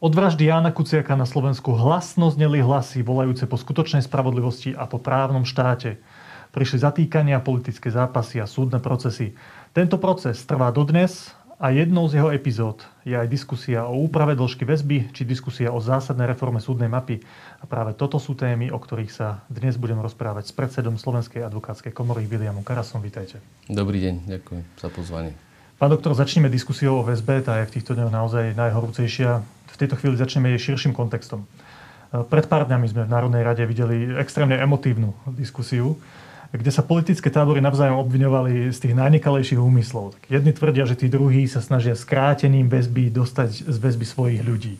Od vraždy Jána Kuciaka na Slovensku hlasno zneli hlasy volajúce po skutočnej spravodlivosti a po právnom štáte. Prišli zatýkania, politické zápasy a súdne procesy. Tento proces trvá dodnes a jednou z jeho epizód je aj diskusia o úprave dĺžky väzby či diskusia o zásadnej reforme súdnej mapy. A práve toto sú témy, o ktorých sa dnes budem rozprávať s predsedom Slovenskej advokátskej komory Williamom Karasom. Vítajte. Dobrý deň, ďakujem za pozvanie. Pán doktor, začneme diskusiou o väzbe, tá je v týchto dňoch naozaj najhorúcejšia tejto chvíli začneme jej širším kontextom. Pred pár dňami sme v Národnej rade videli extrémne emotívnu diskusiu, kde sa politické tábory navzájom obviňovali z tých najnekalejších úmyslov. Tak jedni tvrdia, že tí druhí sa snažia skrátením väzby dostať z väzby svojich ľudí.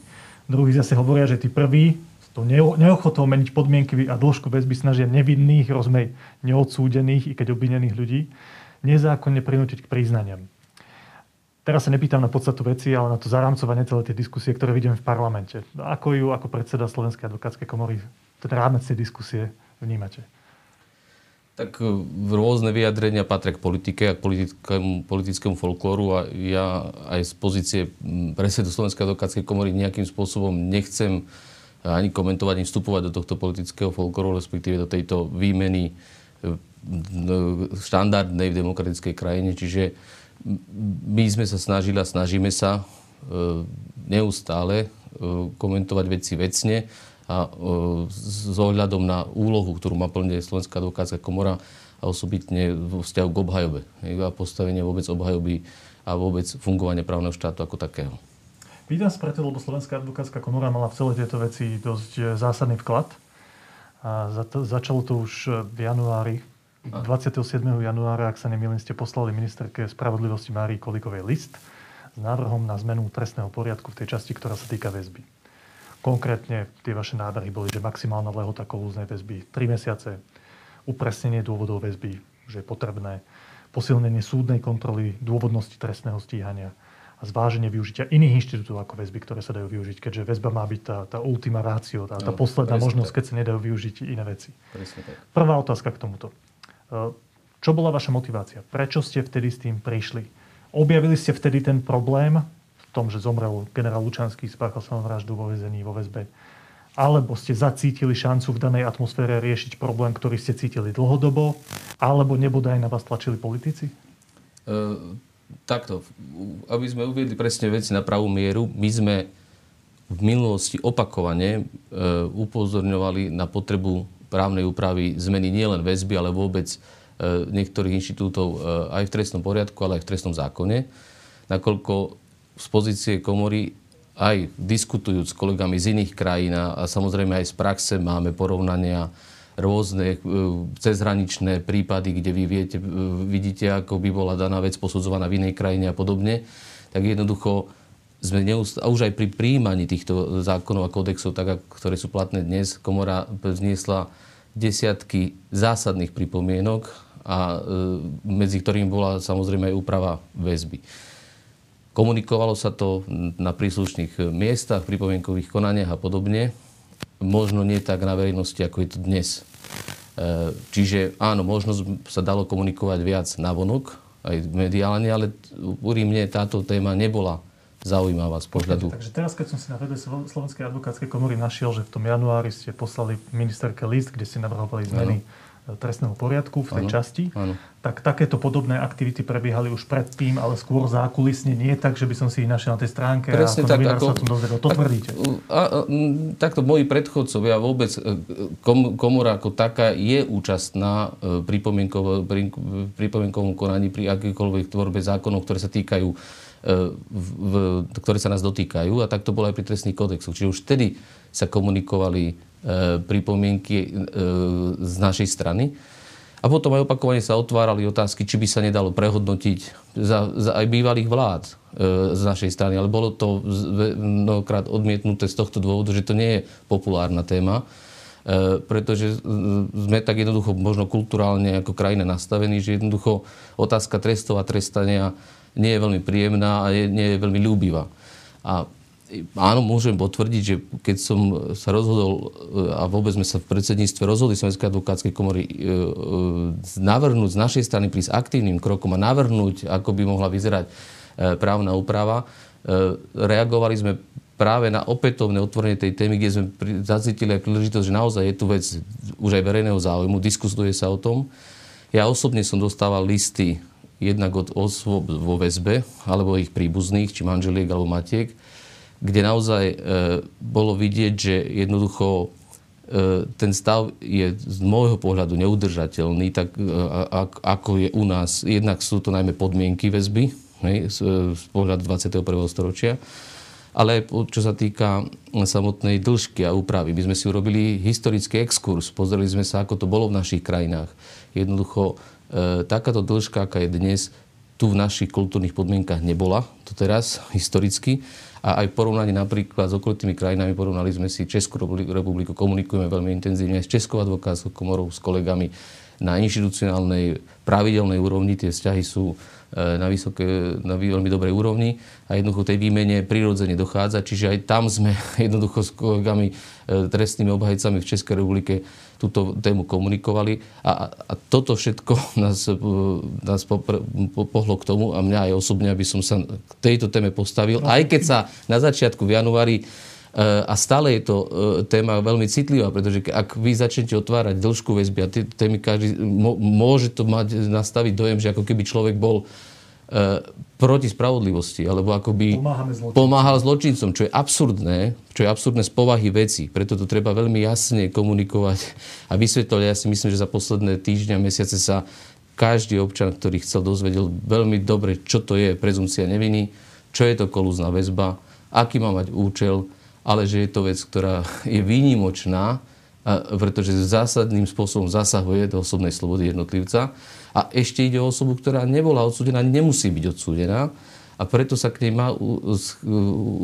Druhí zase hovoria, že tí prví tou neochotou meniť podmienky a dĺžku väzby snažia nevinných, rozmej neodsúdených, i keď obvinených ľudí, nezákonne prinútiť k priznaniam. Teraz sa nepýtam na podstatu veci, ale na to zarámcovanie celé tie diskusie, ktoré vidíme v parlamente. Ako ju ako predseda Slovenskej advokátskej komory ten rámec tej diskusie vnímate? Tak e, rôzne vyjadrenia patria k politike a k politickému, politickému folklóru a ja aj z pozície predsedu Slovenskej advokátskej komory nejakým spôsobom nechcem ani komentovať, ani vstupovať do tohto politického folklóru, respektíve do tejto výmeny e, štandardnej v demokratickej krajine. Čiže my sme sa snažili a snažíme sa e, neustále e, komentovať veci vecne a e, s ohľadom na úlohu, ktorú má plne Slovenská advokátska komora a osobitne vo vzťahu k obhajobe a postavenie vôbec obhajoby a vôbec fungovanie právneho štátu ako takého. Pýtam sa preto, lebo Slovenská advokátska komora mala v celé tieto veci dosť zásadný vklad. A začalo to už v januári 27. januára, ak sa nemýlim, ste poslali ministerke spravodlivosti Márii Kolikovej list s návrhom na zmenu trestného poriadku v tej časti, ktorá sa týka väzby. Konkrétne tie vaše návrhy boli, že maximálna lehota kolúznej väzby 3 mesiace, upresnenie dôvodov väzby, že je potrebné, posilnenie súdnej kontroly dôvodnosti trestného stíhania a zváženie využitia iných inštitútov ako väzby, ktoré sa dajú využiť, keďže väzba má byť tá, tá ultima ratio, tá, tá no, posledná možnosť, tak. keď sa nedajú využiť iné veci. Prvá otázka k tomuto. Čo bola vaša motivácia? Prečo ste vtedy s tým prišli? Objavili ste vtedy ten problém v tom, že zomrel generál Lučanský, spáchal vraždu vo väzení, vo väzbe? Alebo ste zacítili šancu v danej atmosfére riešiť problém, ktorý ste cítili dlhodobo? Alebo nebodaj na vás tlačili politici? Uh, takto. Aby sme uviedli presne veci na pravú mieru, my sme v minulosti opakovane uh, upozorňovali na potrebu právnej úpravy zmeny nielen väzby, ale vôbec e, niektorých inštitútov e, aj v trestnom poriadku, ale aj v trestnom zákone. Nakoľko z pozície komory aj diskutujúc s kolegami z iných krajín a samozrejme aj z praxe máme porovnania rôzne e, cezhraničné prípady, kde vy viete, vidíte, ako by bola daná vec posudzovaná v inej krajine a podobne, tak jednoducho sme neust- a už aj pri príjmaní týchto zákonov a kódexov, tak, ktoré sú platné dnes, komora vzniesla desiatky zásadných pripomienok a e, medzi ktorými bola samozrejme aj úprava väzby. Komunikovalo sa to na príslušných miestach, pripomienkových konaniach a podobne. Možno nie tak na verejnosti, ako je to dnes. E, čiže áno, možno sa dalo komunikovať viac na vonok, aj mediálne, ale úrimne táto téma nebola zaujímavá z pohľadu... Takže teraz, keď som si na webe Slovenskej advokátskej komory našiel, že v tom januári ste poslali ministerke list, kde ste navrhovali zmeny ano e, trestného poriadku v tej ano, časti, ano. tak takéto podobné aktivity prebiehali už predtým, ale skôr zákulisne, nie tak, že by som si ich našiel na tej stránke Presne a ako tak, ako, sa tom dozvedel. To tak, tvrdíte. A, a, takto moji predchodcovia vôbec, e, kom, komora ako taká je účastná e, pri pripomienkovom konaní pri akýkoľvek tvorbe zákonov, ktoré sa týkajú E, v, ktoré sa nás dotýkajú. A tak to bolo aj pri trestných kódexoch. Čiže už vtedy sa komunikovali e, pripomienky e, z našej strany. A potom aj opakovane sa otvárali otázky, či by sa nedalo prehodnotiť za, za aj bývalých vlád e, z našej strany. Ale bolo to mnohokrát odmietnuté z tohto dôvodu, že to nie je populárna téma. E, pretože sme tak jednoducho možno kulturálne ako krajina nastavení, že jednoducho otázka trestov a trestania nie je veľmi príjemná a je, nie je veľmi ľúbivá. A áno, môžem potvrdiť, že keď som sa rozhodol a vôbec sme sa v predsedníctve rozhodli Slovenskej advokátskej komory e, e, navrhnúť z našej strany prísť aktívnym krokom a navrhnúť, ako by mohla vyzerať e, právna úprava, reagovali sme práve na opätovné otvorenie tej témy, kde sme zacítili aj príležitosť, že naozaj je tu vec už aj verejného záujmu, diskutuje sa o tom. Ja osobne som dostával listy jednak od osôb vo väzbe, alebo ich príbuzných, či manželiek, alebo matiek, kde naozaj e, bolo vidieť, že jednoducho e, ten stav je z môjho pohľadu neudržateľný, tak e, a, ako je u nás. Jednak sú to najmä podmienky väzby, hej, z, z pohľadu 21. storočia ale čo sa týka samotnej dĺžky a úpravy. My sme si urobili historický exkurs, pozreli sme sa, ako to bolo v našich krajinách. Jednoducho, e, takáto dĺžka, aká je dnes, tu v našich kultúrnych podmienkach nebola, to teraz, historicky. A aj v porovnaní napríklad s okolitými krajinami, porovnali sme si Českú republiku, komunikujeme veľmi intenzívne s Českou advokátskou komorou, s kolegami na inštitucionálnej, pravidelnej úrovni. Tie vzťahy sú E, na, vysoké, na veľmi dobrej úrovni a jednoducho tej výmene prirodzene dochádza. Čiže aj tam sme jednoducho s kolegami, e, trestnými obhajcami v Českej republike túto tému komunikovali a, a toto všetko nás, e, nás po, pohlo k tomu a mňa aj osobne, aby som sa k tejto téme postavil. Aj keď sa na začiatku v januári a stále je to téma veľmi citlivá, pretože ak vy začnete otvárať dĺžku väzby a témy každý, môže to mať, nastaviť dojem, že ako keby človek bol proti spravodlivosti, alebo akoby zločincom. pomáhal zločincom, čo je absurdné, čo je absurdné z povahy veci. Preto to treba veľmi jasne komunikovať a vysvetľovať. Ja si myslím, že za posledné týždňa, mesiace sa každý občan, ktorý chcel dozvedel veľmi dobre, čo to je prezumcia neviny, čo je to kolúzna väzba, aký má mať účel, ale že je to vec, ktorá je výnimočná, pretože zásadným spôsobom zasahuje do osobnej slobody jednotlivca. A ešte ide o osobu, ktorá nebola odsúdená, nemusí byť odsúdená. A preto sa k nej má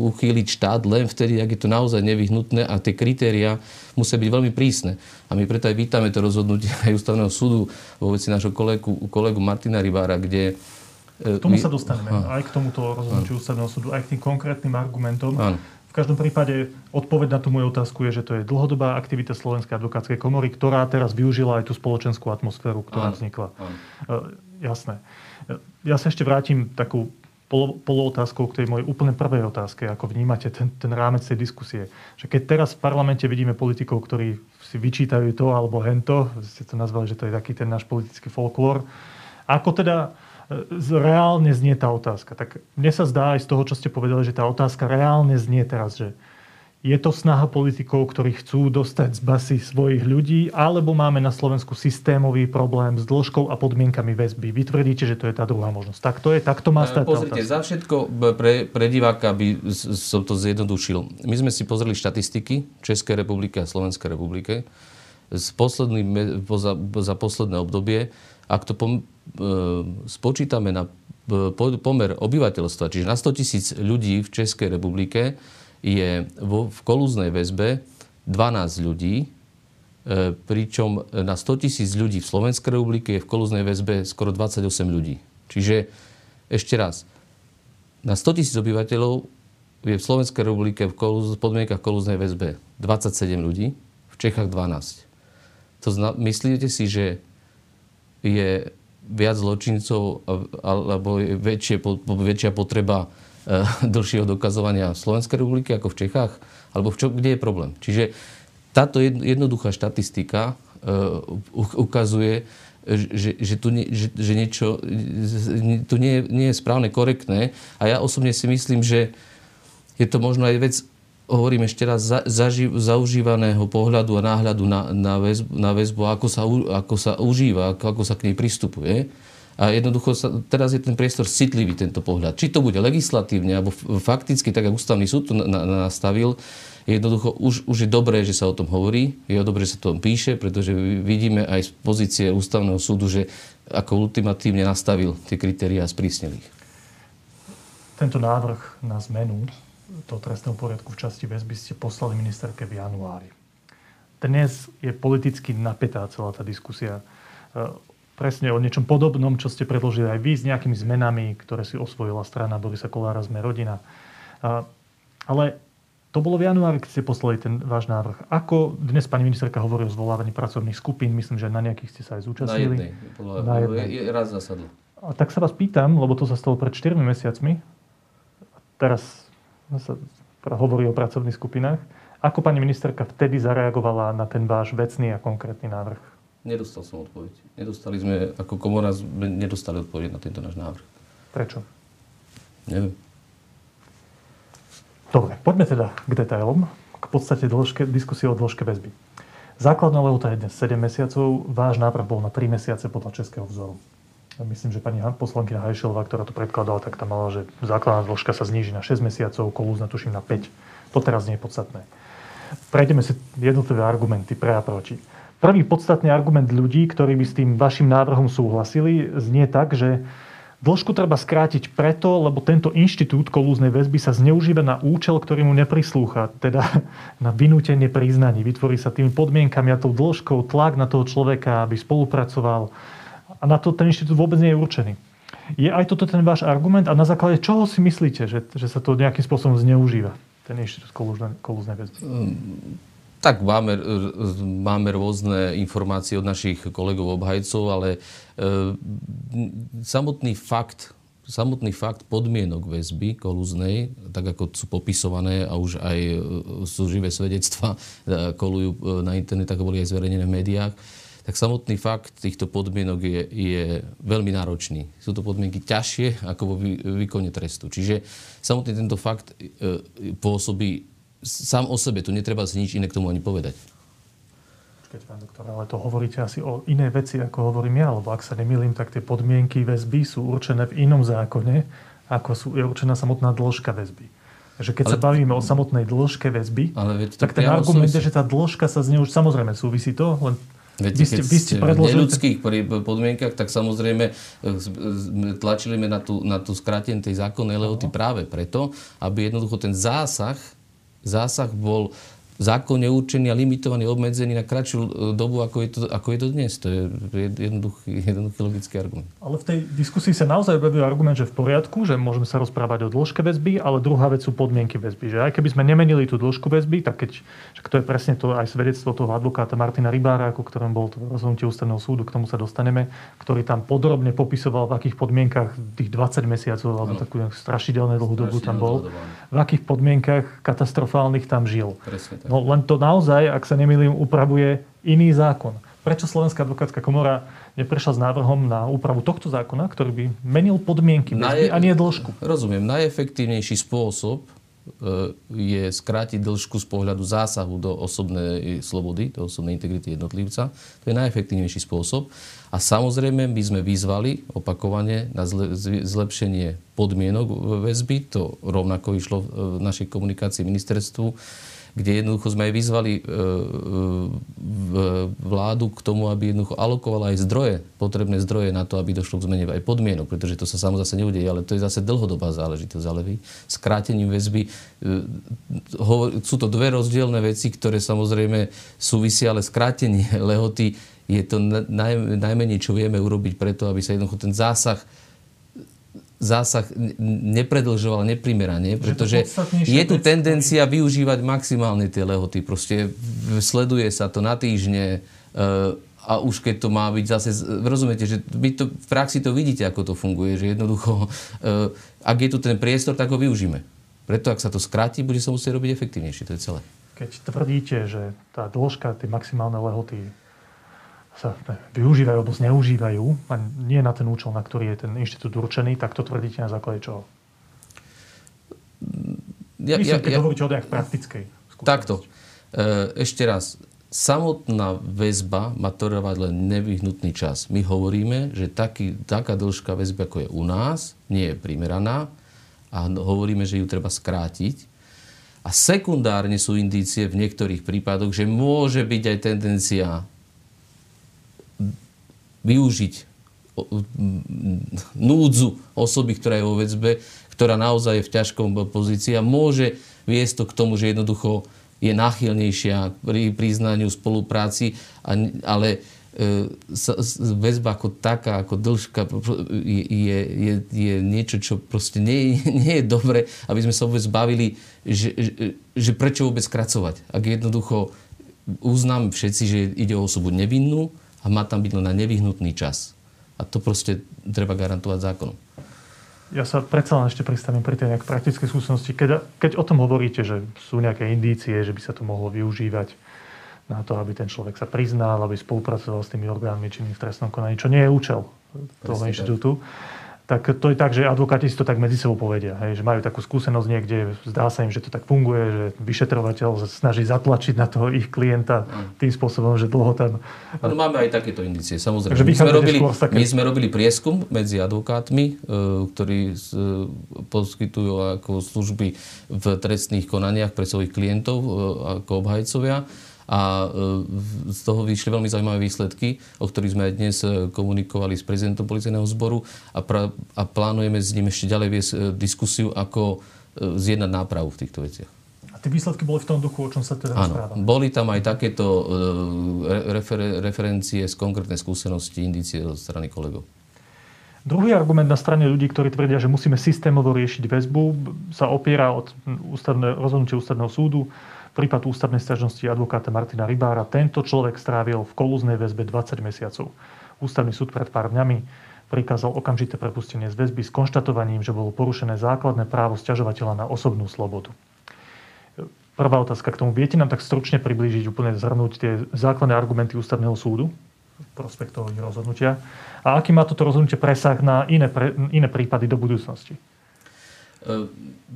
uchýliť štát len vtedy, ak je to naozaj nevyhnutné a tie kritéria musia byť veľmi prísne. A my preto aj vítame to rozhodnutie aj ústavného súdu vo veci nášho kolegu, kolegu Martina Rybára, kde k tomu sa dostaneme. Aj k tomuto rozhodnutiu ústavného súdu, aj k tým konkrétnym argumentom. Áno každom prípade odpoveď na tú moju otázku je, že to je dlhodobá aktivita Slovenskej advokátskej komory, ktorá teraz využila aj tú spoločenskú atmosféru, ktorá vznikla. Áno. E, jasné. E, ja sa ešte vrátim takú polo, polootázkou k tej mojej úplne prvej otázke, ako vnímate ten, ten rámec tej diskusie. Že keď teraz v parlamente vidíme politikov, ktorí si vyčítajú to alebo hento, ste to nazvali, že to je taký ten náš politický folklór, ako teda reálne znie tá otázka. Tak mne sa zdá aj z toho, čo ste povedali, že tá otázka reálne znie teraz, že je to snaha politikov, ktorí chcú dostať z basy svojich ľudí, alebo máme na Slovensku systémový problém s dĺžkou a podmienkami väzby. Vy tvrdíte, že to je tá druhá možnosť. Tak to je, tak to má stať. Pozrite, za všetko pre, pre diváka by som to zjednodušil. My sme si pozreli štatistiky Českej republiky a Slovenskej republike z za, za posledné obdobie. Ak to pom, e, spočítame na e, pomer obyvateľstva, čiže na 100 tisíc ľudí v Českej republike je vo, v kolúznej väzbe 12 ľudí, e, pričom na 100 tisíc ľudí v Slovenskej republike je v kolúznej väzbe skoro 28 ľudí. Čiže ešte raz, na 100 tisíc obyvateľov je v Slovenskej republike v podmienkach kolúznej väzbe 27 ľudí, v Čechách 12. To zna, myslíte si, že je viac zločincov alebo väčšie, väčšia potreba e, dlhšieho dokazovania v Slovenskej republike ako v Čechách? Alebo v čo, kde je problém? Čiže táto jednoduchá štatistika e, ukazuje, že, že, tu, nie, že, že niečo tu nie, nie je správne, korektné. A ja osobne si myslím, že je to možno aj vec hovorím ešte raz, za, zaži, zaužívaného pohľadu a náhľadu na, na, väzbu, na väzbu, ako sa, ako sa užíva, ako, ako sa k nej pristupuje. A jednoducho sa, teraz je ten priestor citlivý, tento pohľad. Či to bude legislatívne, alebo fakticky, tak ako ústavný súd to na, na, nastavil, jednoducho už, už je dobré, že sa o tom hovorí, je dobré, že sa o tom píše, pretože vidíme aj z pozície ústavného súdu, že ako ultimatívne nastavil tie kritériá a sprísnil ich. Tento návrh na zmenu toho trestného poriadku v časti väzby ste poslali ministerke v januári. Dnes je politicky napätá celá tá diskusia. E, presne o niečom podobnom, čo ste predložili aj vy s nejakými zmenami, ktoré si osvojila strana Borisa Kolára Sme rodina. Ale to bolo v januári, keď ste poslali ten váš návrh. Ako dnes pani ministerka hovorí o zvolávaní pracovných skupín, myslím, že na nejakých ste sa aj zúčastnili. Na jednej. Na jednej. Raz zasadlo. A tak sa vás pýtam, lebo to sa stalo pred 4 mesiacmi. Teraz sa hovorí o pracovných skupinách. Ako pani ministerka vtedy zareagovala na ten váš vecný a konkrétny návrh? Nedostal som odpoveď. Nedostali sme, ako komora, sme nedostali odpoveď na tento náš návrh. Prečo? Neviem. Dobre, poďme teda k detailom, k podstate dĺžke, diskusie o dĺžke väzby. Základná lehota je dnes 7 mesiacov, váš návrh bol na 3 mesiace podľa českého vzoru. Myslím, že pani poslankyňa Hajšelová, ktorá to predkladala, tak tam mala, že základná dĺžka sa zníži na 6 mesiacov, kolúzna tuším na 5. To teraz nie je podstatné. Prejdeme si jednotlivé argumenty pre a proti. Prvý podstatný argument ľudí, ktorí by s tým vašim návrhom súhlasili, znie tak, že dĺžku treba skrátiť preto, lebo tento inštitút kolúznej väzby sa zneužíva na účel, ktorý mu neprislúcha, teda na vynútenie priznaní. Vytvorí sa tými podmienkami a tou dĺžkou tlak na toho človeka, aby spolupracoval, a na to ten inštitút vôbec nie je určený. Je aj toto ten váš argument a na základe čoho si myslíte, že, že sa to nejakým spôsobom zneužíva, ten inštitút kolúznej väzby? Um, tak máme, máme rôzne informácie od našich kolegov obhajcov, ale e, samotný fakt samotný fakt podmienok väzby kolúznej, tak ako sú popisované a už aj e, sú živé svedectva, e, kolujú e, na internete, ako boli aj zverejnené v médiách, tak samotný fakt týchto podmienok je, je veľmi náročný. Sú to podmienky ťažšie ako vo výkone trestu. Čiže samotný tento fakt e, pôsobí sám o sebe. Tu netreba si nič iné k tomu ani povedať. Počkajte, pán doktor, ale to hovoríte asi o iné veci, ako hovorím ja, lebo ak sa nemýlim, tak tie podmienky väzby sú určené v inom zákone, ako sú, je určená samotná dĺžka väzby. Takže keď ale, sa bavíme o samotnej dĺžke väzby, ale tak ten argument je, že tá dĺžka sa z nej už samozrejme súvisí to, len Veď vy ste, vy ste predložili... v neľudských podmienkach, tak samozrejme e, tlačili na tú, na tú skrátenie tej zákonnej lehoty práve preto, aby jednoducho ten zásah, zásah bol zákonne určený a limitovaný, obmedzený na kratšiu e, dobu, ako je to, ako je to dnes. To je jednoduchý, jednoduchý logický argument. Ale v tej diskusii sa naozaj objavil argument, že v poriadku, že môžeme sa rozprávať o dĺžke väzby, ale druhá vec sú podmienky väzby. Že aj keby sme nemenili tú dĺžku väzby, tak keď, že to je presne to aj svedectvo toho advokáta Martina Rybára, ako ktorom bol to rozhodnutie ústavného súdu, k tomu sa dostaneme, ktorý tam podrobne popisoval, v akých podmienkach tých 20 mesiacov, alebo no. takú strašidelnú dlhú dobu tam bol, v akých podmienkach katastrofálnych tam žil. Presne No len to naozaj, ak sa nemýlim, upravuje iný zákon. Prečo Slovenská advokátska komora neprešla s návrhom na úpravu tohto zákona, ktorý by menil podmienky Naje... a nie dĺžku? Rozumiem. Najefektívnejší spôsob e, je skrátiť dĺžku z pohľadu zásahu do osobnej slobody, do osobnej integrity jednotlivca. To je najefektívnejší spôsob. A samozrejme by sme vyzvali opakovane na zlepšenie podmienok väzby. To rovnako išlo v našej komunikácii ministerstvu kde jednoducho sme aj vyzvali e, e, vládu k tomu, aby jednoducho alokovala aj zdroje, potrebné zdroje na to, aby došlo k zmene aj podmienok, pretože to sa samozrejme zase neudeje, ale to je zase dlhodobá záležitosť. Ale vy skrátením väzby e, sú to dve rozdielne veci, ktoré samozrejme súvisia, ale skrátenie lehoty je to naj, najmenej, čo vieme urobiť preto, aby sa jednoducho ten zásah zásah nepredlžoval neprimerane, pretože je tu tendencia využívať maximálne tie lehoty. Proste sleduje sa to na týždne e, a už keď to má byť zase... Rozumiete, že vy to, v praxi to vidíte, ako to funguje, že jednoducho, e, ak je tu ten priestor, tak ho využíme. Preto, ak sa to skráti, bude sa musieť robiť efektívnejšie. To je celé. Keď tvrdíte, že tá dĺžka, tie maximálne lehoty sa využívajú alebo zneužívajú a nie na ten účel, na ktorý je ten inštitút určený, tak to tvrdíte na základe čoho? Ja, Myslím, ja, keď ja, hovoríte o nejak praktickej Takto. E, ešte raz. Samotná väzba má trvať len nevyhnutný čas. My hovoríme, že taký, taká dĺžka väzby, ako je u nás, nie je primeraná a hovoríme, že ju treba skrátiť. A sekundárne sú indície v niektorých prípadoch, že môže byť aj tendencia využiť núdzu osoby, ktorá je vo väzbe, ktorá naozaj je v ťažkom pozícii a môže viesť to k tomu, že jednoducho je náchylnejšia pri priznaniu spolupráci, ale e, väzba ako taká, ako dĺžka je, je, je niečo, čo proste nie, nie je dobre, aby sme sa vôbec bavili, že, že, prečo vôbec skracovať. Ak jednoducho uznám všetci, že ide o osobu nevinnú, a má tam byť len na nevyhnutný čas. A to proste treba garantovať zákonom. Ja sa predsa len ešte pristavím pri tej nejak praktickej skúsenosti. Keď, keď o tom hovoríte, že sú nejaké indície, že by sa to mohlo využívať na to, aby ten človek sa priznal, aby spolupracoval s tými orgánmi činnými v trestnom konaní, čo nie je účel toho inštitútu. Tak tak to je tak, že advokáti si to tak medzi sebou povedia. Hej, že majú takú skúsenosť niekde, zdá sa im, že to tak funguje, že vyšetrovateľ sa snaží zatlačiť na toho ich klienta tým spôsobom, že dlho tam... No, máme aj takéto indície, samozrejme. My sme, robili, také... my sme robili prieskum medzi advokátmi, e, ktorí e, poskytujú ako služby v trestných konaniach pre svojich klientov e, ako obhajcovia a e, z toho vyšli veľmi zaujímavé výsledky, o ktorých sme aj dnes e, komunikovali s prezidentom policajného zboru a, pra, a plánujeme s ním ešte ďalej viesť e, diskusiu, ako zjednať nápravu v týchto veciach. A tie výsledky boli v tom duchu, o čom sa teda rozpráva? boli tam aj takéto refer- referencie z konkrétnej skúsenosti, indície zo strany kolegov. Druhý argument na strane ľudí, ktorí tvrdia, že musíme systémovo riešiť väzbu, sa opiera od ústavné, rozhodnutia ústavného súdu, prípad ústavnej stiažnosti advokáta Martina Rybára. Tento človek strávil v kolúznej väzbe 20 mesiacov. Ústavný súd pred pár dňami prikázal okamžité prepustenie z väzby s konštatovaním, že bolo porušené základné právo sťažovateľa na osobnú slobodu. Prvá otázka k tomu. Viete nám tak stručne priblížiť, úplne zhrnúť tie základné argumenty ústavného súdu v rozhodnutia? A aký má toto rozhodnutie presah na iné, pre, iné prípady do budúcnosti?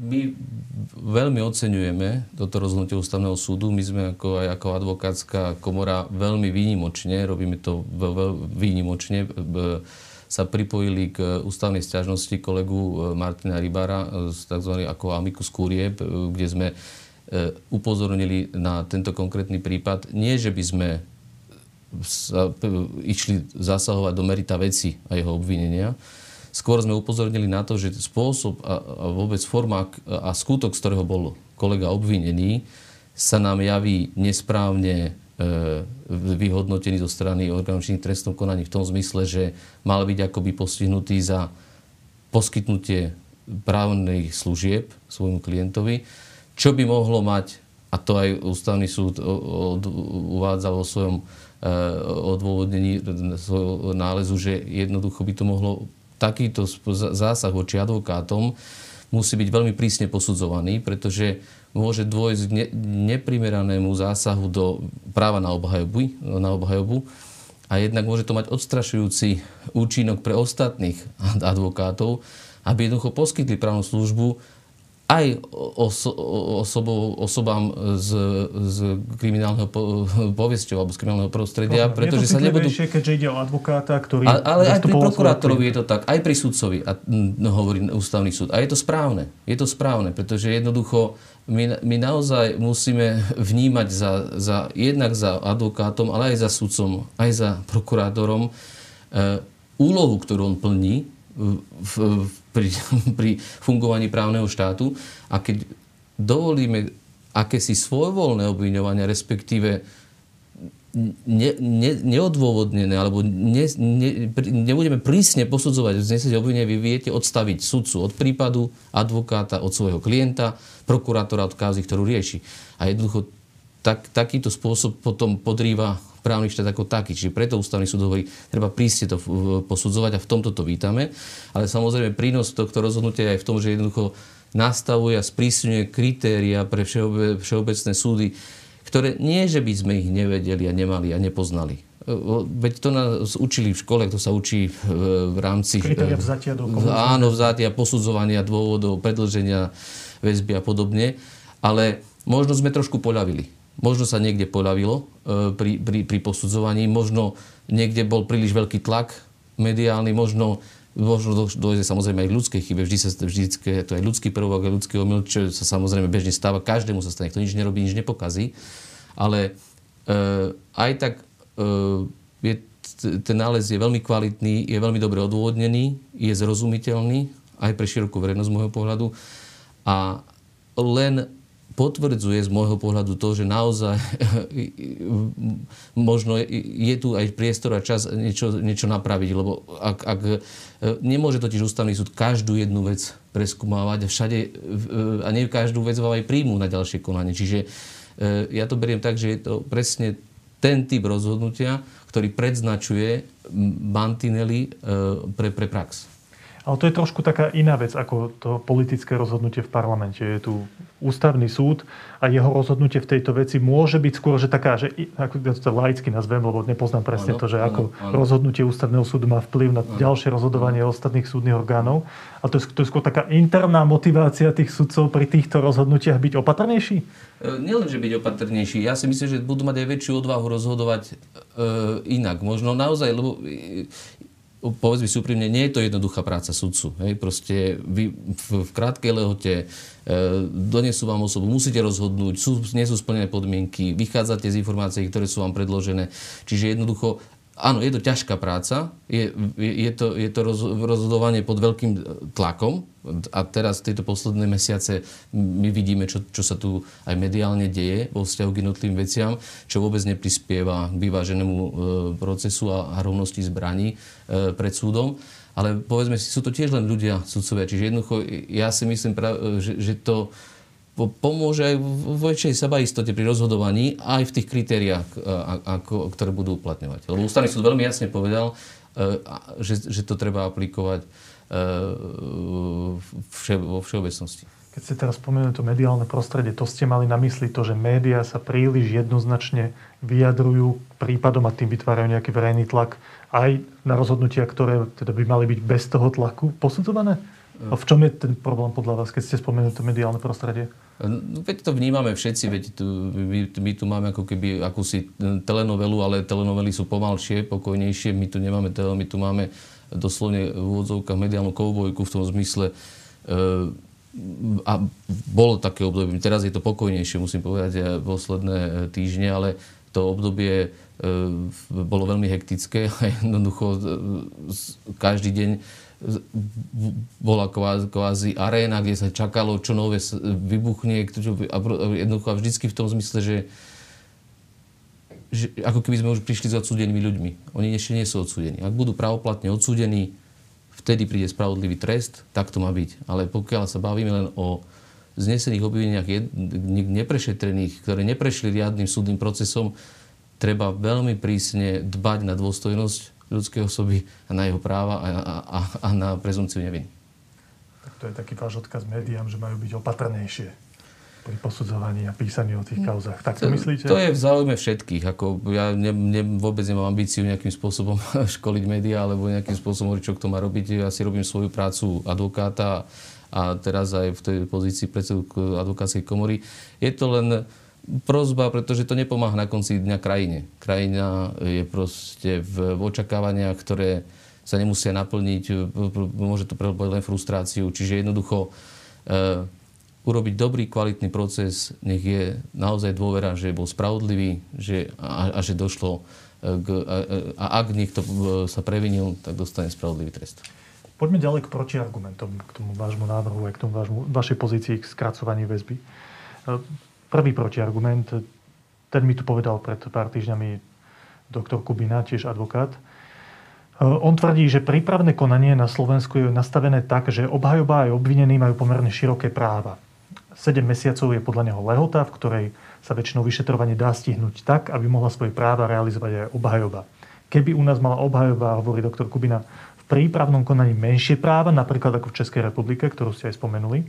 My veľmi oceňujeme toto rozhodnutie ústavného súdu. My sme ako, aj ako advokátska komora veľmi výnimočne, robíme to výnimočne, sa pripojili k ústavnej stiažnosti kolegu e, Martina Rybára z tzv. ako amicus curie, kde sme e, upozornili na tento konkrétny prípad. Nie, že by sme sa, išli zasahovať do merita veci a jeho obvinenia, Skôr sme upozornili na to, že spôsob a, a vôbec forma a skutok, z ktorého bol kolega obvinený, sa nám javí nesprávne e, vyhodnotený zo strany orgánov činných trestnom konaní v tom zmysle, že mal byť akoby postihnutý za poskytnutie právnych služieb svojmu klientovi, čo by mohlo mať, a to aj ústavný súd uvádzal vo svojom e, odôvodnení svojho nálezu, že jednoducho by to mohlo takýto zásah voči advokátom musí byť veľmi prísne posudzovaný, pretože môže dôjsť k neprimeranému zásahu do práva na obhajobu, na obhajobu a jednak môže to mať odstrašujúci účinok pre ostatných advokátov, aby jednoducho poskytli právnu službu aj oso, osobou, osobám z, z kriminálneho po, povesťou alebo z kriminálneho prostredia, no, pretože sa nebudú... keďže ide o advokáta, ktorý... A, ale aj pri prokurátorovi je to tak, aj pri sudcovi, a, no, hovorí ústavný súd. A je to správne. Je to správne, pretože jednoducho my, my naozaj musíme vnímať za, za, jednak za advokátom, ale aj za sudcom, aj za prokurátorom e, úlohu, ktorú on plní v, pri, pri fungovaní právneho štátu. A keď dovolíme akési svojvoľné obviňovania, respektíve ne, ne, neodôvodnené, alebo ne, ne, nebudeme prísne posudzovať vznesenie obvinenia, vy viete odstaviť sudcu od prípadu, advokáta od svojho klienta, prokurátora od kázy, ktorú rieši. A jednoducho tak, takýto spôsob potom podrýva právny štát ako taký. Čiže preto ústavný súd hovorí, treba prísne to posudzovať a v tomto to vítame. Ale samozrejme prínos tohto rozhodnutia je aj v tom, že jednoducho nastavuje a sprísňuje kritéria pre všeobe, všeobecné súdy, ktoré nie, že by sme ich nevedeli a nemali a nepoznali. E, veď to nás učili v škole, to sa učí v, v rámci... Kritéria vzatia do Áno, vzatia, posudzovania dôvodov, predlženia väzby a podobne. Ale možno sme trošku poľavili. Možno sa niekde poľavilo e, pri, pri, pri posudzovaní, možno niekde bol príliš veľký tlak mediálny, možno možno dojde samozrejme aj k ľudskej chybe, vždy sa vždy, to je ľudský prvok, aj ľudský omyl, čo sa samozrejme bežne stáva, každému sa stane, kto nič nerobí, nič nepokazí, ale e, aj tak e, je, ten nález je veľmi kvalitný, je veľmi dobre odôvodnený, je zrozumiteľný aj pre širokú verejnosť z môjho pohľadu. A len potvrdzuje z môjho pohľadu to, že naozaj možno je tu aj priestor a čas niečo, niečo napraviť, lebo ak, ak nemôže totiž ústavný súd každú jednu vec preskúmávať a všade a nie každú vec vám aj príjmu na ďalšie konanie. Čiže e, ja to beriem tak, že je to presne ten typ rozhodnutia, ktorý predznačuje mantinely e, pre, pre prax. Ale to je trošku taká iná vec ako to politické rozhodnutie v parlamente. Je tu ústavný súd a jeho rozhodnutie v tejto veci môže byť skôr, že taká, že ako to laicky nazvem, lebo nepoznám presne ano, to, že ano, ako ano. rozhodnutie ústavného súdu má vplyv na ano. ďalšie rozhodovanie ano. ostatných súdnych orgánov. A to je, to je skôr taká interná motivácia tých sudcov pri týchto rozhodnutiach byť opatrnejší? E, nielen, že byť opatrnejší. Ja si myslím, že budú mať aj väčšiu odvahu rozhodovať e, inak. Možno naozaj, lebo povedzme si úprimne, nie je to jednoduchá práca sudcu. Hej? Proste vy v, v krátkej lehote e, donesú vám osobu, musíte rozhodnúť, sú, nie sú splnené podmienky, vychádzate z informácií, ktoré sú vám predložené. Čiže jednoducho áno, je to ťažká práca, je, je, je to, je to roz, rozhodovanie pod veľkým tlakom a teraz tieto posledné mesiace my vidíme, čo, čo sa tu aj mediálne deje vo vzťahu k jednotlivým veciam, čo vôbec neprispieva k vyváženému e, procesu a, a rovnosti zbraní e, pred súdom. Ale povedzme si, sú to tiež len ľudia, sudcovia. Čiže jednoducho ja si myslím, že, že to pomôže aj v väčšej sebaistote pri rozhodovaní aj v tých kritériách, ako, ktoré budú uplatňovať. Lebo ústavný súd veľmi jasne povedal, e, že, že to treba aplikovať e, vše, vo všeobecnosti. Keď ste teraz spomenuli to mediálne prostredie, to ste mali na mysli to, že médiá sa príliš jednoznačne vyjadrujú prípadom a tým vytvárajú nejaký verejný tlak aj na rozhodnutia, ktoré teda by mali byť bez toho tlaku posudzované? A v čom je ten problém podľa vás, keď ste spomenuli to mediálne prostredie? No, veď to vnímame všetci, veď tu, my, my tu máme ako keby akúsi telenovelu, ale telenovely sú pomalšie, pokojnejšie. My tu nemáme tele, my tu máme doslovne v úvodzovkách mediálnu koubojku v tom zmysle. E, a bolo také obdobie, teraz je to pokojnejšie, musím povedať, posledné týždne, ale to obdobie e, bolo veľmi hektické a jednoducho e, každý deň bola kvázi aréna, kde sa čakalo, čo nové vybuchne. A jednoducho a vždycky v tom zmysle, že, že ako keby sme už prišli s odsudenými ľuďmi. Oni ešte nie sú odsúdení. Ak budú pravoplatne odsúdení, vtedy príde spravodlivý trest, tak to má byť. Ale pokiaľ sa bavíme len o znesených obvineniach neprešetrených, ktoré neprešli riadnym súdnym procesom, treba veľmi prísne dbať na dôstojnosť ľudskej osoby a na jeho práva a, a, a, na prezumciu neviny. Tak to je taký váš odkaz médiám, že majú byť opatrnejšie pri posudzovaní a písaní o tých kauzach. Tak to, to myslíte? To je v záujme všetkých. Ako ja ne, ne, vôbec nemám ambíciu nejakým spôsobom školiť médiá alebo nejakým spôsobom hovoriť, čo kto má robiť. Ja si robím svoju prácu advokáta a teraz aj v tej pozícii predsedu advokátskej komory. Je to len prozba, pretože to nepomáha na konci dňa krajine. Krajina je proste v, v očakávaniach, ktoré sa nemusia naplniť, môže to prehlbať len frustráciu. Čiže jednoducho e, urobiť dobrý, kvalitný proces, nech je naozaj dôvera, že bol spravodlivý že, a, a že došlo e, k, a, a ak niekto e, sa previnil, tak dostane spravodlivý trest. Poďme ďalej k protiargumentom, k tomu vášmu návrhu aj k tomu vášmu, vašej pozícii k skracovaní väzby. Prvý protiargument, ten mi tu povedal pred pár týždňami doktor Kubina, tiež advokát. E, on tvrdí, že prípravné konanie na Slovensku je nastavené tak, že obhajoba aj obvinení majú pomerne široké práva. 7 mesiacov je podľa neho lehota, v ktorej sa väčšinou vyšetrovanie dá stihnúť tak, aby mohla svoje práva realizovať aj obhajoba. Keby u nás mala obhajoba, hovorí doktor Kubina, v prípravnom konaní menšie práva, napríklad ako v Českej republike, ktorú ste aj spomenuli,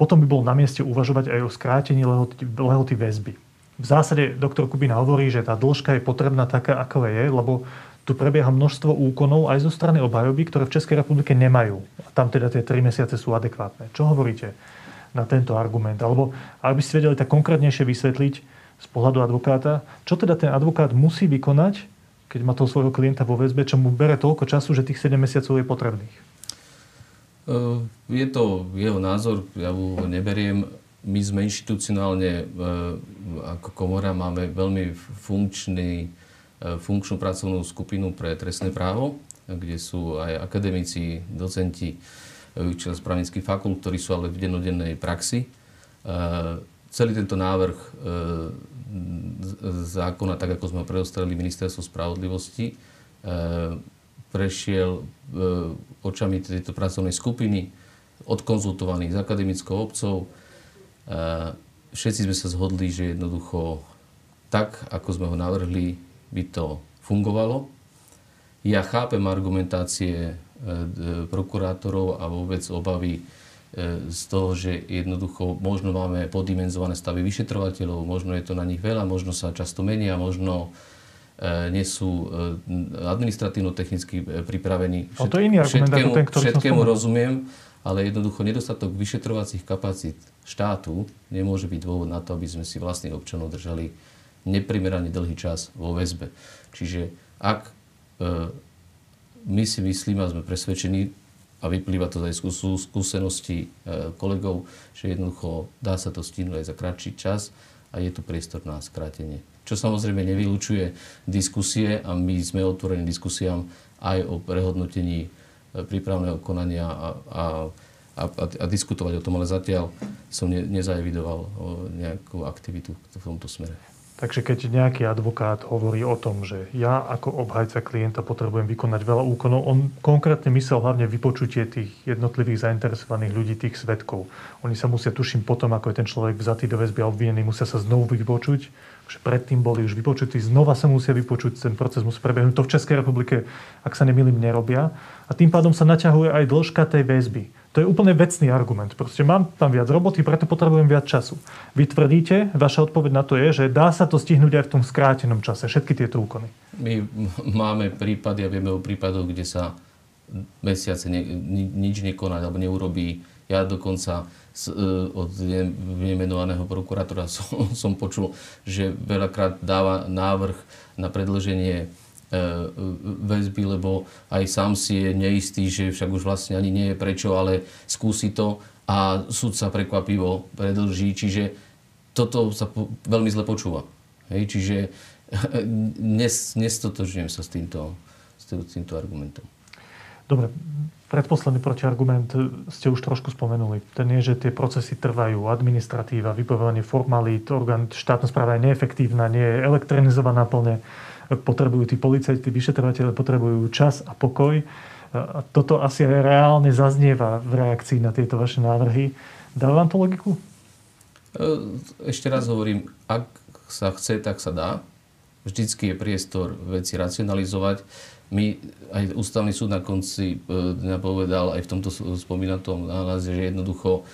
potom by bolo na mieste uvažovať aj o skrátení lehoty, lehoty väzby. V zásade doktor Kubina hovorí, že tá dĺžka je potrebná taká, ako je, lebo tu prebieha množstvo úkonov aj zo strany obhajoby, ktoré v Českej republike nemajú. A tam teda tie 3 mesiace sú adekvátne. Čo hovoríte na tento argument? Alebo ak by ste vedeli tak konkrétnejšie vysvetliť z pohľadu advokáta, čo teda ten advokát musí vykonať, keď má toho svojho klienta vo väzbe, čo mu bere toľko času, že tých 7 mesiacov je potrebných? Eh, je to jeho názor, ja ho neberiem. My sme inštitucionálne eh, ako komora máme veľmi funkčný, eh, funkčnú pracovnú skupinu pre trestné právo, kde sú aj akademici, docenti, učiteľ z právnických fakult, ktorí sú ale v dennodennej praxi. Celý tento návrh zákona, tak ako sme ho predostreli ministerstvo spravodlivosti, prešiel e, očami tejto pracovnej skupiny, odkonzultovaný s akademickou obcov. E, všetci sme sa zhodli, že jednoducho tak, ako sme ho navrhli, by to fungovalo. Ja chápem argumentácie prokurátorov a vôbec obavy z toho, že jednoducho možno máme poddimenzované stavy vyšetrovateľov, možno je to na nich veľa, možno sa často menia, možno nie sú administratívno-technicky pripravení. Všet, to je iný argument všetkému, ten, ktorý Všetkému rozumiem, ale jednoducho nedostatok vyšetrovacích kapacít štátu nemôže byť dôvod na to, aby sme si vlastných občanov držali neprimerane dlhý čas vo väzbe. Čiže ak e, my si myslíme a sme presvedčení, a vyplýva to aj z skúsenosti e, kolegov, že jednoducho dá sa to stihnúť aj za kratší čas a je tu priestor na skrátenie. Čo samozrejme nevylučuje diskusie a my sme otvorení diskusiám aj o prehodnotení E, prípravného konania a, a, a, a diskutovať o tom, ale zatiaľ som ne, nezaevidoval nejakú aktivitu v tomto smere. Takže keď nejaký advokát hovorí o tom, že ja ako obhajca klienta potrebujem vykonať veľa úkonov, on konkrétne myslel hlavne vypočutie tých jednotlivých zainteresovaných ľudí, tých svetkov. Oni sa musia, tuším, potom, ako je ten človek vzatý do väzby a obvinený, musia sa znovu vypočuť, že predtým boli už vypočutí, znova sa musia vypočuť, ten proces musí prebehnúť. To v Českej republike, ak sa nemýlim, nerobia. A tým pádom sa naťahuje aj dĺžka tej väzby. To je úplne vecný argument. Proste mám tam viac roboty, preto potrebujem viac času. Vy tvrdíte, vaša odpoveď na to je, že dá sa to stihnúť aj v tom skrátenom čase, všetky tieto úkony. My máme prípady a vieme o prípadoch, kde sa mesiace ne, nič nekonať alebo neurobí. Ja dokonca od nemenovaného prokurátora som, som počul, že veľakrát dáva návrh na predlženie E, väzby, lebo aj sám si je neistý, že však už vlastne ani nie je prečo, ale skúsi to a súd sa prekvapivo predlží. Čiže toto sa po, veľmi zle počúva. Hej, čiže nes, nestotožňujem sa s týmto, s týmto argumentom. Dobre, predposledný protiargument ste už trošku spomenuli. Ten je, že tie procesy trvajú, administratíva, vybavovanie formalít, orgán štátna správa je neefektívna, nie je elektronizovaná plne potrebujú tí policajti, vyšetrovateľe potrebujú čas a pokoj. A toto asi aj reálne zaznieva v reakcii na tieto vaše návrhy. Dá vám to logiku? E, ešte raz hovorím, ak sa chce, tak sa dá. Vždycky je priestor veci racionalizovať. My, aj ústavný súd na konci e, povedal aj v tomto spomínatom náleze, že jednoducho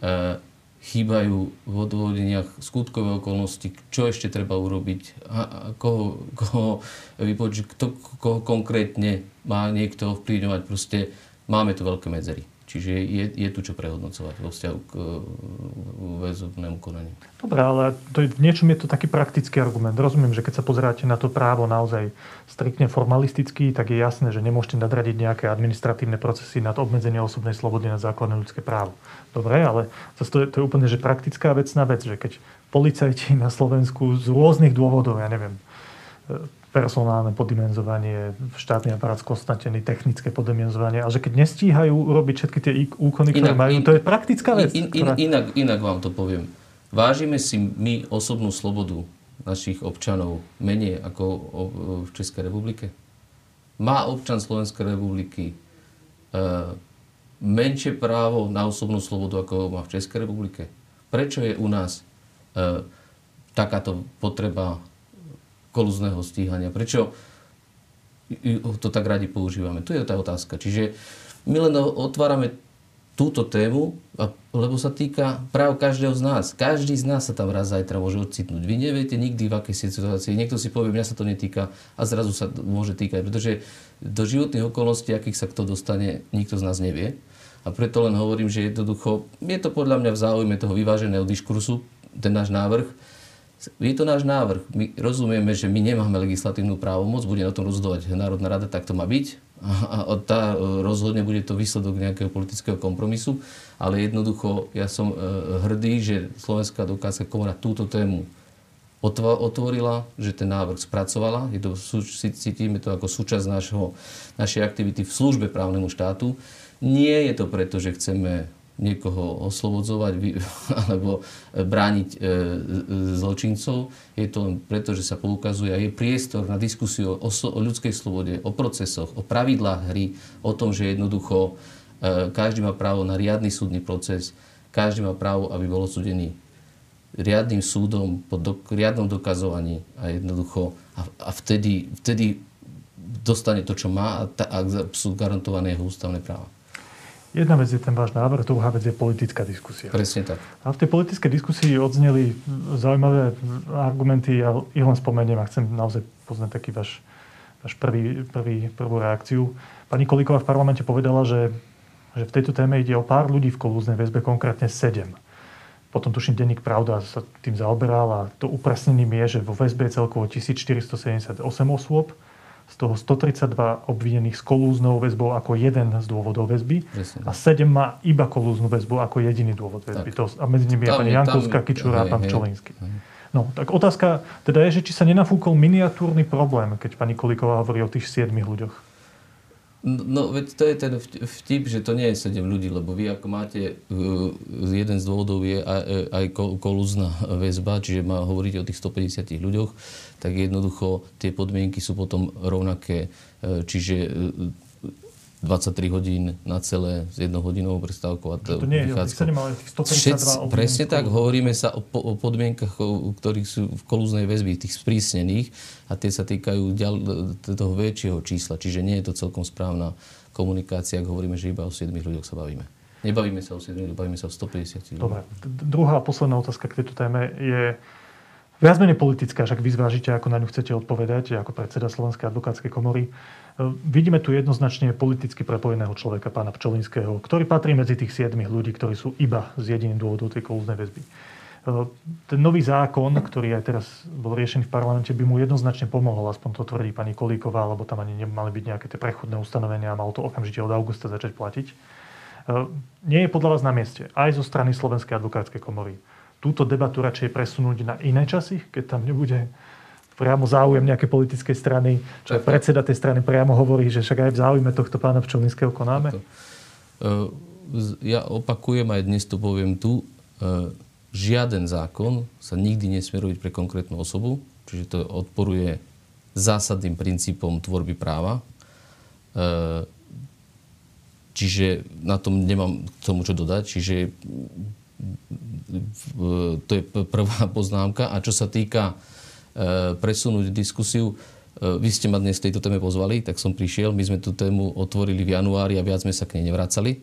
e, chýbajú v odvodeniach skutkové okolnosti, čo ešte treba urobiť, a, a koho, koho vypočiť, kto, koho konkrétne má niekto vplyvňovať. Proste máme tu veľké medzery. Čiže je, je tu čo prehodnocovať vo vzťahu k väzobnému konaniu. Dobre, ale to je, v niečom je to taký praktický argument. Rozumiem, že keď sa pozeráte na to právo naozaj striktne formalisticky, tak je jasné, že nemôžete nadradiť nejaké administratívne procesy nad obmedzenie osobnej slobody na základné ľudské právo. Dobre, ale to je, to je úplne že praktická vecná vec, že keď policajti na Slovensku z rôznych dôvodov, ja neviem, personálne poddimenzovanie, štátny aparát skostnatený, technické poddimenzovanie a že keď nestíhajú urobiť všetky tie úkony, ktoré inak, majú, in, to je praktická vec. In, in, ktorá... inak, inak vám to poviem. Vážime si my osobnú slobodu našich občanov menej ako v Českej republike? Má občan Slovenskej republiky uh, menšie právo na osobnú slobodu, ako má v Českej republike? Prečo je u nás uh, takáto potreba kolúzneho stíhania. Prečo to tak radi používame? Tu je tá otázka. Čiže my len otvárame túto tému, lebo sa týka práv každého z nás. Každý z nás sa tam raz zajtra môže ocitnúť. Vy neviete nikdy, v akej situácii. Niekto si povie, mňa sa to netýka a zrazu sa môže týkať. Pretože do životných okolností, akých sa kto dostane, nikto z nás nevie. A preto len hovorím, že jednoducho, je to podľa mňa v záujme toho vyváženého diskursu, ten náš návrh, je to náš návrh. My rozumieme, že my nemáme legislatívnu právomoc, bude na tom rozhodovať Národná rada, tak to má byť. A, tá e, rozhodne bude to výsledok nejakého politického kompromisu. Ale jednoducho ja som e, hrdý, že Slovenská dokázka komora túto tému otvorila, že ten návrh spracovala. Je to, cítime to ako súčasť našho, našej aktivity v službe právnemu štátu. Nie je to preto, že chceme niekoho oslobodzovať alebo brániť e, zločincov. Je to len preto, že sa poukazuje a je priestor na diskusiu o, o ľudskej slobode, o procesoch, o pravidlách hry, o tom, že jednoducho e, každý má právo na riadny súdny proces, každý má právo, aby bol odsudený riadnym súdom po do, riadnom dokazovaní a jednoducho a, a vtedy, vtedy dostane to, čo má a, ta, a sú garantované jeho ústavné práva. Jedna vec je ten váš návrh, druhá vec je politická diskusia. Presne tak. A v tej politickej diskusii odzneli zaujímavé argumenty, ja ich len spomeniem a chcem naozaj poznať taký váš, váš prvý, prvý, prvú reakciu. Pani Kolíková v parlamente povedala, že, že v tejto téme ide o pár ľudí v kolúznej väzbe, konkrétne sedem. Potom tuším, denník Pravda sa tým zaoberal a to upresnením je, že vo väzbe je celkovo 1478 osôb, z toho 132 obvinených s kolúznou väzbou ako jeden z dôvodov väzby Presne. a 7 má iba kolúznu väzbu ako jediný dôvod väzby. To, a medzi nimi je pani Jankovská, Kičura a pán Pčolínsky. No, tak otázka teda je, že či sa nenafúkol miniatúrny problém, keď pani Kolíková hovorí o tých 7 ľuďoch. No, veď to je ten vtip, že to nie je 7 ľudí, lebo vy ako máte, uh, jeden z dôvodov je aj, aj kolúzna väzba, čiže má hovoriť o tých 150 ľuďoch, tak jednoducho tie podmienky sú potom rovnaké. Uh, čiže 23 hodín na celé s jednohodinovou prestávkou. A to, to nie je ale tých 152 Presne tak, hovoríme sa o, o podmienkach, o, ktorých sú v kolúznej väzby, tých sprísnených a tie sa týkajú ďal, toho väčšieho čísla. Čiže nie je to celkom správna komunikácia, ak hovoríme, že iba o 7 ľuďoch sa bavíme. Nebavíme sa o 7 ľuďoch, bavíme sa o 150 ľuďoch. Dobre. Druhá posledná otázka k tejto téme je viac menej politická, však vy zvážite, ako na ňu chcete odpovedať, ako predseda Slovenskej advokátskej komory. Vidíme tu jednoznačne politicky prepojeného človeka, pána Pčolinského, ktorý patrí medzi tých siedmých ľudí, ktorí sú iba z jediným dôvodom tej kolúznej väzby. Ten nový zákon, ktorý aj teraz bol riešený v parlamente, by mu jednoznačne pomohol, aspoň to tvrdí pani Kolíková, lebo tam ani nemali byť nejaké tie prechodné ustanovenia a malo to okamžite od augusta začať platiť. Nie je podľa vás na mieste, aj zo strany Slovenskej advokátskej komory, túto debatu radšej presunúť na iné časy, keď tam nebude priamo záujem nejakej politickej strany. Čo predseda tej strany priamo hovorí, že však aj v záujme tohto pána Pčolinského konáme? E, ja opakujem, aj dnes to poviem tu, e, žiaden zákon sa nikdy nesmie robiť pre konkrétnu osobu, čiže to odporuje zásadným princípom tvorby práva. E, čiže na tom nemám k tomu čo dodať. Čiže to je prvá poznámka. A čo sa týka presunúť diskusiu. E, vy ste ma dnes tejto téme pozvali, tak som prišiel. My sme tú tému otvorili v januári a viac sme sa k nej nevracali. E,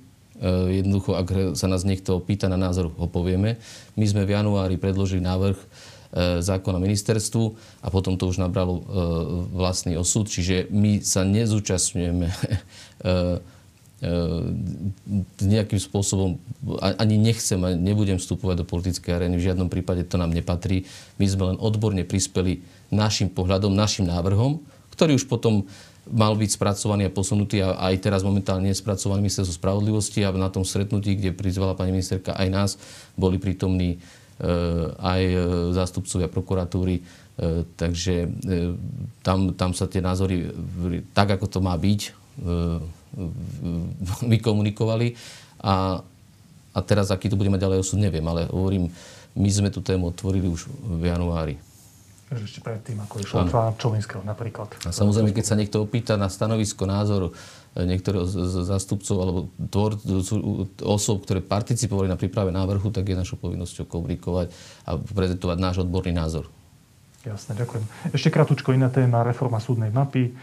jednoducho, ak sa nás niekto pýta na názor, ho povieme. My sme v januári predložili návrh zákona ministerstvu a potom to už nabralo vlastný osud. Čiže my sa nezúčastňujeme nejakým spôsobom ani nechcem a nebudem vstupovať do politickej arény. V žiadnom prípade to nám nepatrí. My sme len odborne prispeli našim pohľadom, našim návrhom, ktorý už potom mal byť spracovaný a posunutý a aj teraz momentálne je spracovaný ministerstvo spravodlivosti a na tom stretnutí, kde prizvala pani ministerka aj nás, boli prítomní e, aj e, zástupcovia prokuratúry, takže tam, tam sa tie názory, tak ako to má byť, vykomunikovali. A, a teraz, aký to bude mať ďalej osud, neviem, ale hovorím, my sme tú tému otvorili už v januári. Ešte predtým, ako išlo Čolinského Čolinského napríklad. A samozrejme, keď sa niekto opýta na stanovisko, názor e, niektorých zástupcov alebo tvor, osob, ktoré participovali na príprave návrhu, tak je našou povinnosťou komunikovať a prezentovať náš odborný názor. Jasne, ďakujem. Ešte kratučko iná téma, reforma súdnej mapy.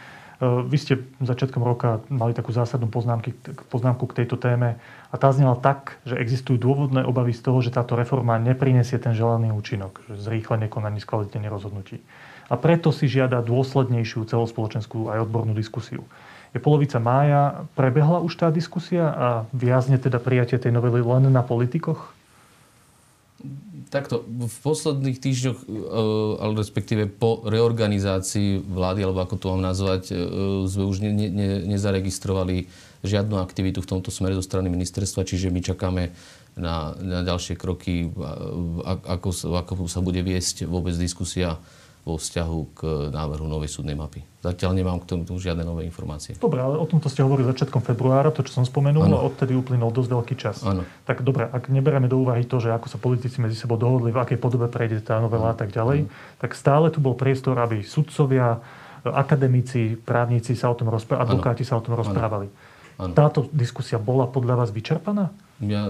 E, vy ste začiatkom roka mali takú zásadnú poznámky, poznámku k tejto téme a tá znela tak, že existujú dôvodné obavy z toho, že táto reforma neprinesie ten želaný účinok, že zrýchlenie konaní skvalitnenie rozhodnutí. A preto si žiada dôslednejšiu celospoločenskú aj odbornú diskusiu. Je polovica mája, prebehla už tá diskusia a viazne teda prijatie tej novely len na politikoch? Takto, v posledných týždňoch, e, ale respektíve po reorganizácii vlády, alebo ako to mám nazvať, e, sme už ne, ne, nezaregistrovali žiadnu aktivitu v tomto smere zo strany ministerstva, čiže my čakáme na, na ďalšie kroky, ako, ako sa bude viesť vôbec diskusia vo vzťahu k návrhu novej súdnej mapy. Zatiaľ nemám k tomu žiadne nové informácie. Dobre, ale o tomto ste hovorili začiatkom februára, to, čo som spomenul, ano. a odtedy uplynul dosť veľký čas. Ano. Tak dobre, ak neberieme do úvahy to, že ako sa politici medzi sebou dohodli, v akej podobe prejde tá novela a tak ďalej, ano. tak stále tu bol priestor, aby sudcovia, akademici, právnici sa o tom rozprávali, advokáti sa o tom rozprávali. Ano. Táto diskusia bola podľa vás vyčerpaná? Ja,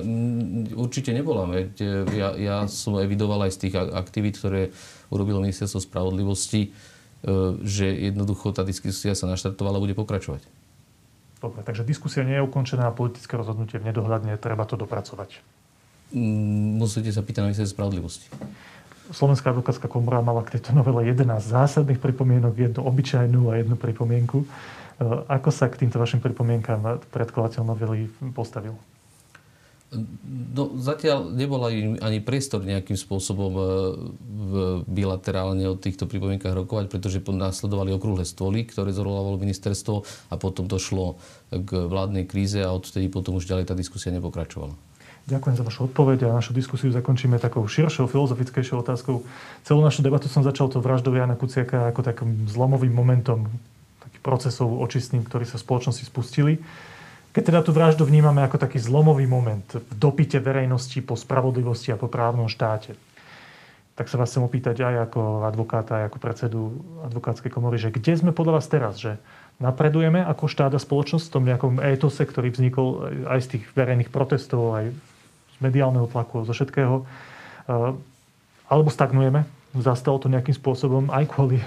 určite nebola. Veď ja, ja som evidoval aj z tých aktivít, ktoré urobilo ministerstvo spravodlivosti, že jednoducho tá diskusia sa naštartovala a bude pokračovať. Dobre, takže diskusia nie je ukončená a politické rozhodnutie v nedohľadne, treba to dopracovať. Mm, musíte sa pýtať na ministerstvo spravodlivosti. Slovenská advokátska komora mala k tejto novele 11 zásadných pripomienok, jednu obyčajnú a jednu pripomienku. E, ako sa k týmto vašim pripomienkám predkladateľ novely postavil? No, zatiaľ nebol ani priestor nejakým spôsobom e, bilaterálne o týchto pripomienkach rokovať, pretože následovali okrúhle stoly, ktoré zorolávalo ministerstvo a potom to šlo k vládnej kríze a odtedy potom už ďalej tá diskusia nepokračovala. Ďakujem za vašu odpoveď a našu diskusiu zakončíme takou širšou, filozofickejšou otázkou. Celú našu debatu som začal to vraždou Jana Kuciaka ako takým zlomovým momentom, taký procesov očistným, ktorí sa v spoločnosti spustili. Keď teda tú vraždu vnímame ako taký zlomový moment v dopite verejnosti po spravodlivosti a po právnom štáte, tak sa vás chcem opýtať aj ako advokáta, aj ako predsedu advokátskej komory, že kde sme podľa vás teraz? Že napredujeme ako štát a spoločnosť v tom nejakom étose, ktorý vznikol aj z tých verejných protestov, aj mediálneho tlaku, zo všetkého. Eh, alebo stagnujeme, zastalo to nejakým spôsobom aj kvôli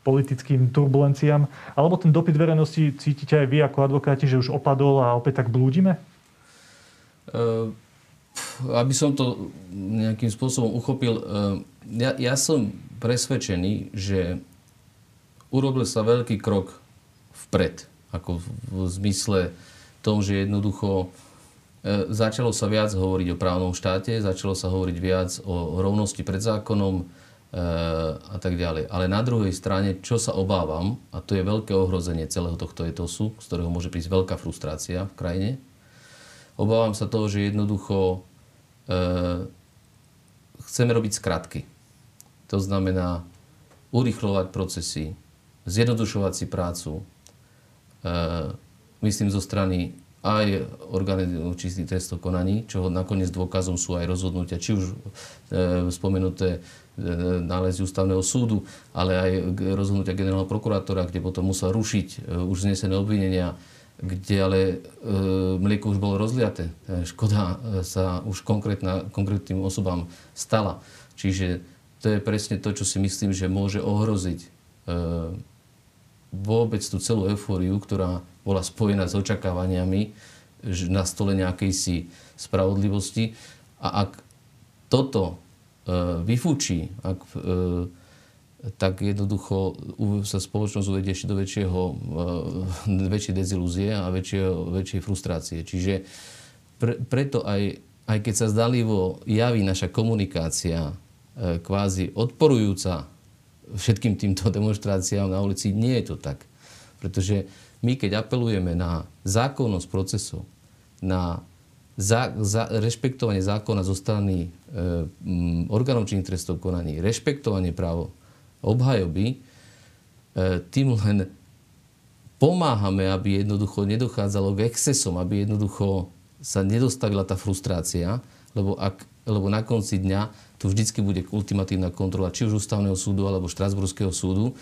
politickým turbulenciám, alebo ten dopyt verejnosti cítite aj vy ako advokáti, že už opadol a opäť tak blúdime? Uh, aby som to nejakým spôsobom uchopil, uh, ja, ja som presvedčený, že urobil sa veľký krok vpred, ako v, zmysle tom, že jednoducho E, začalo sa viac hovoriť o právnom štáte, začalo sa hovoriť viac o rovnosti pred zákonom a tak ďalej. Ale na druhej strane, čo sa obávam, a to je veľké ohrozenie celého tohto etosu, z ktorého môže prísť veľká frustrácia v krajine, obávam sa toho, že jednoducho e, chceme robiť skratky. To znamená urychľovať procesy, zjednodušovať si prácu, myslím zo strany aj orgány čistých trestov konaní, čo nakoniec dôkazom sú aj rozhodnutia, či už e, spomenuté e, nálezy ústavného súdu, ale aj rozhodnutia generálneho prokurátora, kde potom musel rušiť e, už znesené obvinenia, kde ale e, mlieko už bolo rozliaté. E, škoda e, sa už konkrétnym osobám stala. Čiže to je presne to, čo si myslím, že môže ohroziť e, vôbec tú celú eufóriu, ktorá bola spojená s očakávaniami na stole nejakej si spravodlivosti. A ak toto e, vyfúči, ak, e, tak jednoducho sa spoločnosť uvedie ešte do väčšieho, e, väčšej dezilúzie a väčšieho, väčšej frustrácie. Čiže pre, preto aj, aj keď sa zdalivo javí naša komunikácia e, kvázi odporujúca všetkým týmto demonstráciám na ulici, nie je to tak. Pretože my, keď apelujeme na zákonnosť procesov, na za, za, rešpektovanie zákona zo strany e, m, orgánov činných trestov konaní, rešpektovanie právo obhajoby, e, tým len pomáhame, aby jednoducho nedochádzalo k excesom, aby jednoducho sa nedostavila tá frustrácia, lebo, ak, lebo na konci dňa tu vždycky bude ultimatívna kontrola či už ústavného súdu alebo Štrasburského súdu.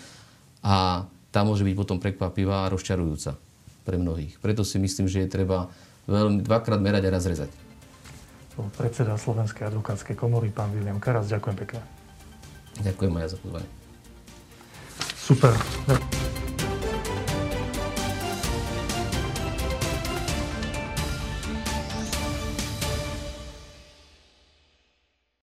A tá môže byť potom prekvapivá a rozčarujúca pre mnohých. Preto si myslím, že je treba veľmi dvakrát merať a razrezať. Predseda Slovenskej advokátskej komory, pán William Karas, ďakujem pekne. Ďakujem aj za pozvanie. Super.